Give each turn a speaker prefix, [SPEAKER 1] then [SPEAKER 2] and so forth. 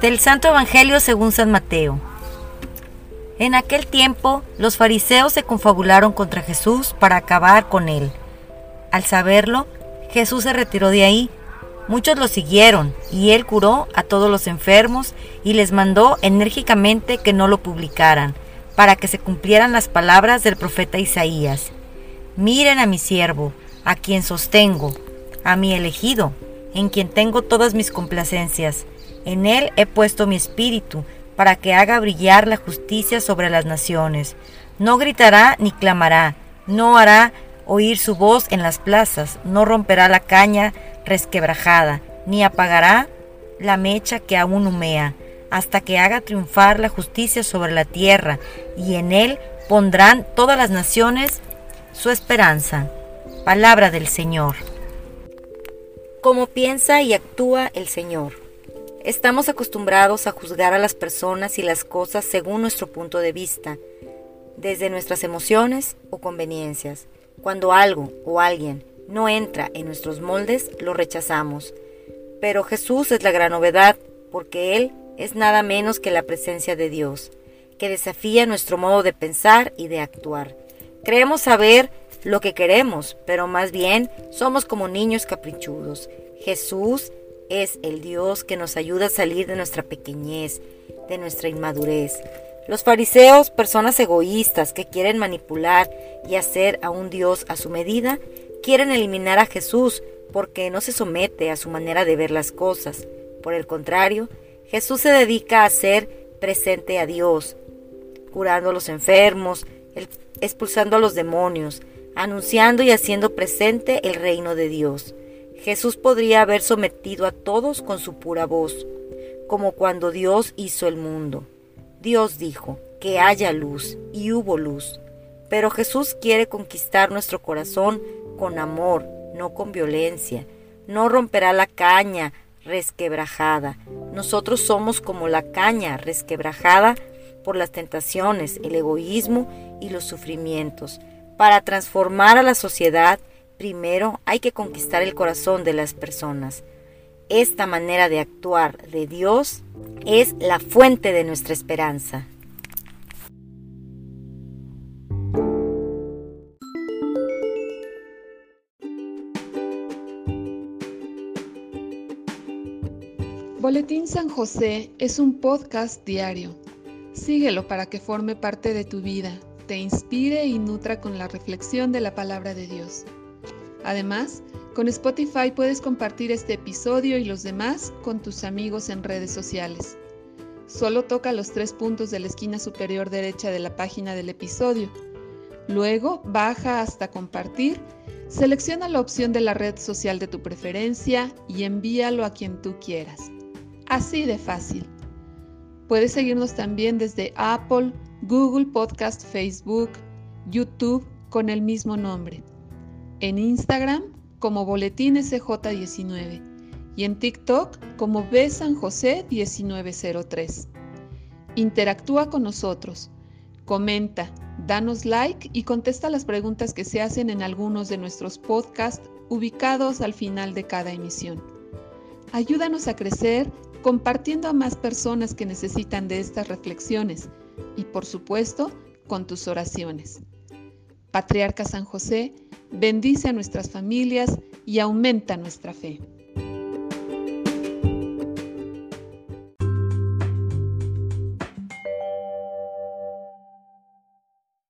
[SPEAKER 1] Del Santo Evangelio según San Mateo. En aquel tiempo los fariseos se confabularon contra Jesús para acabar con él. Al saberlo, Jesús se retiró de ahí. Muchos lo siguieron y él curó a todos los enfermos y les mandó enérgicamente que no lo publicaran, para que se cumplieran las palabras del profeta Isaías. Miren a mi siervo, a quien sostengo, a mi elegido, en quien tengo todas mis complacencias. En él he puesto mi espíritu para que haga brillar la justicia sobre las naciones. No gritará ni clamará, no hará oír su voz en las plazas, no romperá la caña resquebrajada, ni apagará la mecha que aún humea, hasta que haga triunfar la justicia sobre la tierra, y en él pondrán todas las naciones su esperanza. Palabra del Señor. Cómo piensa y actúa el Señor. Estamos acostumbrados a juzgar a las personas y las cosas según nuestro punto de vista, desde nuestras emociones o conveniencias. Cuando algo o alguien no entra en nuestros moldes, lo rechazamos. Pero Jesús es la gran novedad, porque Él es nada menos que la presencia de Dios, que desafía nuestro modo de pensar y de actuar. Creemos saber lo que queremos, pero más bien somos como niños caprichudos. Jesús es el Dios que nos ayuda a salir de nuestra pequeñez, de nuestra inmadurez. Los fariseos, personas egoístas que quieren manipular y hacer a un Dios a su medida, quieren eliminar a Jesús porque no se somete a su manera de ver las cosas. Por el contrario, Jesús se dedica a ser presente a Dios, curando a los enfermos, expulsando a los demonios, anunciando y haciendo presente el reino de Dios. Jesús podría haber sometido a todos con su pura voz, como cuando Dios hizo el mundo. Dios dijo, que haya luz, y hubo luz. Pero Jesús quiere conquistar nuestro corazón con amor, no con violencia. No romperá la caña resquebrajada. Nosotros somos como la caña resquebrajada por las tentaciones, el egoísmo y los sufrimientos. Para transformar a la sociedad, Primero hay que conquistar el corazón de las personas. Esta manera de actuar de Dios es la fuente de nuestra esperanza.
[SPEAKER 2] Boletín San José es un podcast diario. Síguelo para que forme parte de tu vida, te inspire y nutra con la reflexión de la palabra de Dios. Además, con Spotify puedes compartir este episodio y los demás con tus amigos en redes sociales. Solo toca los tres puntos de la esquina superior derecha de la página del episodio. Luego baja hasta compartir, selecciona la opción de la red social de tu preferencia y envíalo a quien tú quieras. Así de fácil. Puedes seguirnos también desde Apple, Google Podcast, Facebook, YouTube con el mismo nombre en Instagram como Boletín SJ19 y en TikTok como B San José 1903. Interactúa con nosotros, comenta, danos like y contesta las preguntas que se hacen en algunos de nuestros podcasts ubicados al final de cada emisión. Ayúdanos a crecer compartiendo a más personas que necesitan de estas reflexiones y por supuesto con tus oraciones. Patriarca San José, bendice a nuestras familias y aumenta nuestra fe.